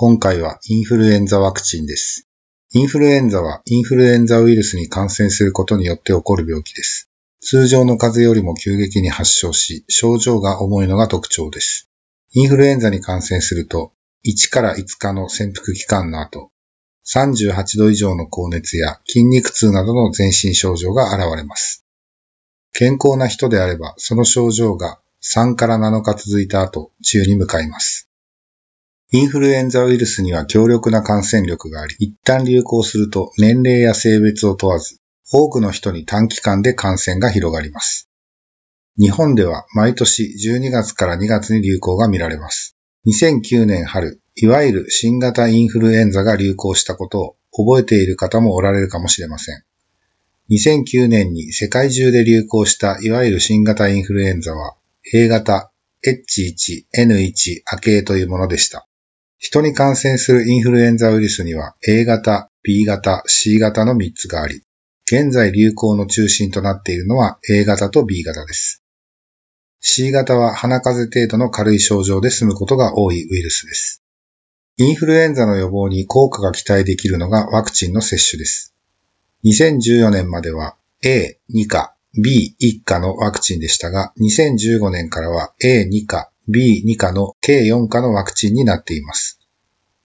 今回はインフルエンザワクチンです。インフルエンザはインフルエンザウイルスに感染することによって起こる病気です。通常の風邪よりも急激に発症し、症状が重いのが特徴です。インフルエンザに感染すると、1から5日の潜伏期間の後、38度以上の高熱や筋肉痛などの全身症状が現れます。健康な人であれば、その症状が3から7日続いた後、治癒に向かいます。インフルエンザウイルスには強力な感染力があり、一旦流行すると年齢や性別を問わず、多くの人に短期間で感染が広がります。日本では毎年12月から2月に流行が見られます。2009年春、いわゆる新型インフルエンザが流行したことを覚えている方もおられるかもしれません。2009年に世界中で流行したいわゆる新型インフルエンザは A 型、H1N1 亜系というものでした。人に感染するインフルエンザウイルスには A 型、B 型、C 型の3つがあり、現在流行の中心となっているのは A 型と B 型です。C 型は鼻風邪程度の軽い症状で済むことが多いウイルスです。インフルエンザの予防に効果が期待できるのがワクチンの接種です。2014年までは A2 価、B1 価のワクチンでしたが、2015年からは A2 価、B2 価の計4価のワクチンになっています。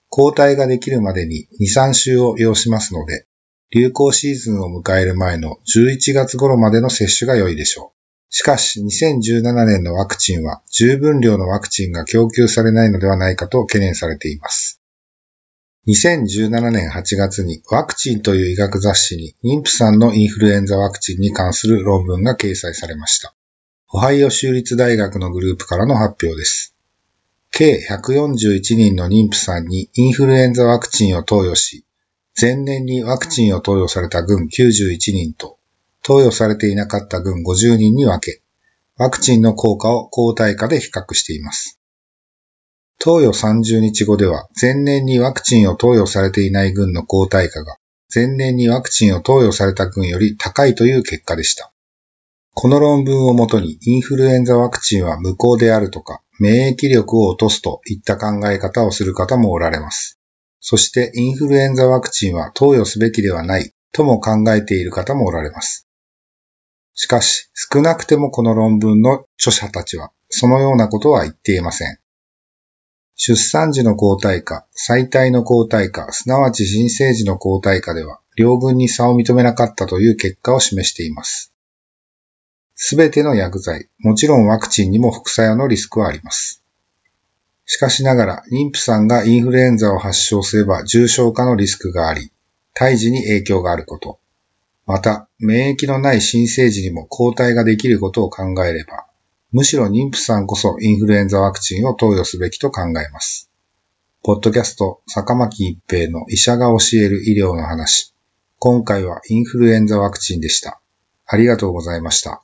抗体ができるまでに2、3週を要しますので、流行シーズンを迎える前の11月頃までの接種が良いでしょう。しかし、2017年のワクチンは十分量のワクチンが供給されないのではないかと懸念されています。2017年8月にワクチンという医学雑誌に妊婦さんのインフルエンザワクチンに関する論文が掲載されました。オハイオ州立大学のグループからの発表です。計141人の妊婦さんにインフルエンザワクチンを投与し、前年にワクチンを投与された群91人と、投与されていなかった群50人に分け、ワクチンの効果を抗体価で比較しています。投与30日後では、前年にワクチンを投与されていない群の抗体価が、前年にワクチンを投与された群より高いという結果でした。この論文をもとに、インフルエンザワクチンは無効であるとか、免疫力を落とすといった考え方をする方もおられます。そして、インフルエンザワクチンは投与すべきではないとも考えている方もおられます。しかし、少なくてもこの論文の著者たちは、そのようなことは言っていません。出産時の抗体価、最体の抗体価、すなわち新生児の抗体価では、両軍に差を認めなかったという結果を示しています。すべての薬剤、もちろんワクチンにも副作用のリスクはあります。しかしながら、妊婦さんがインフルエンザを発症すれば重症化のリスクがあり、胎児に影響があること、また、免疫のない新生児にも抗体ができることを考えれば、むしろ妊婦さんこそインフルエンザワクチンを投与すべきと考えます。ポッドキャスト、坂巻一平の医者が教える医療の話。今回はインフルエンザワクチンでした。ありがとうございました。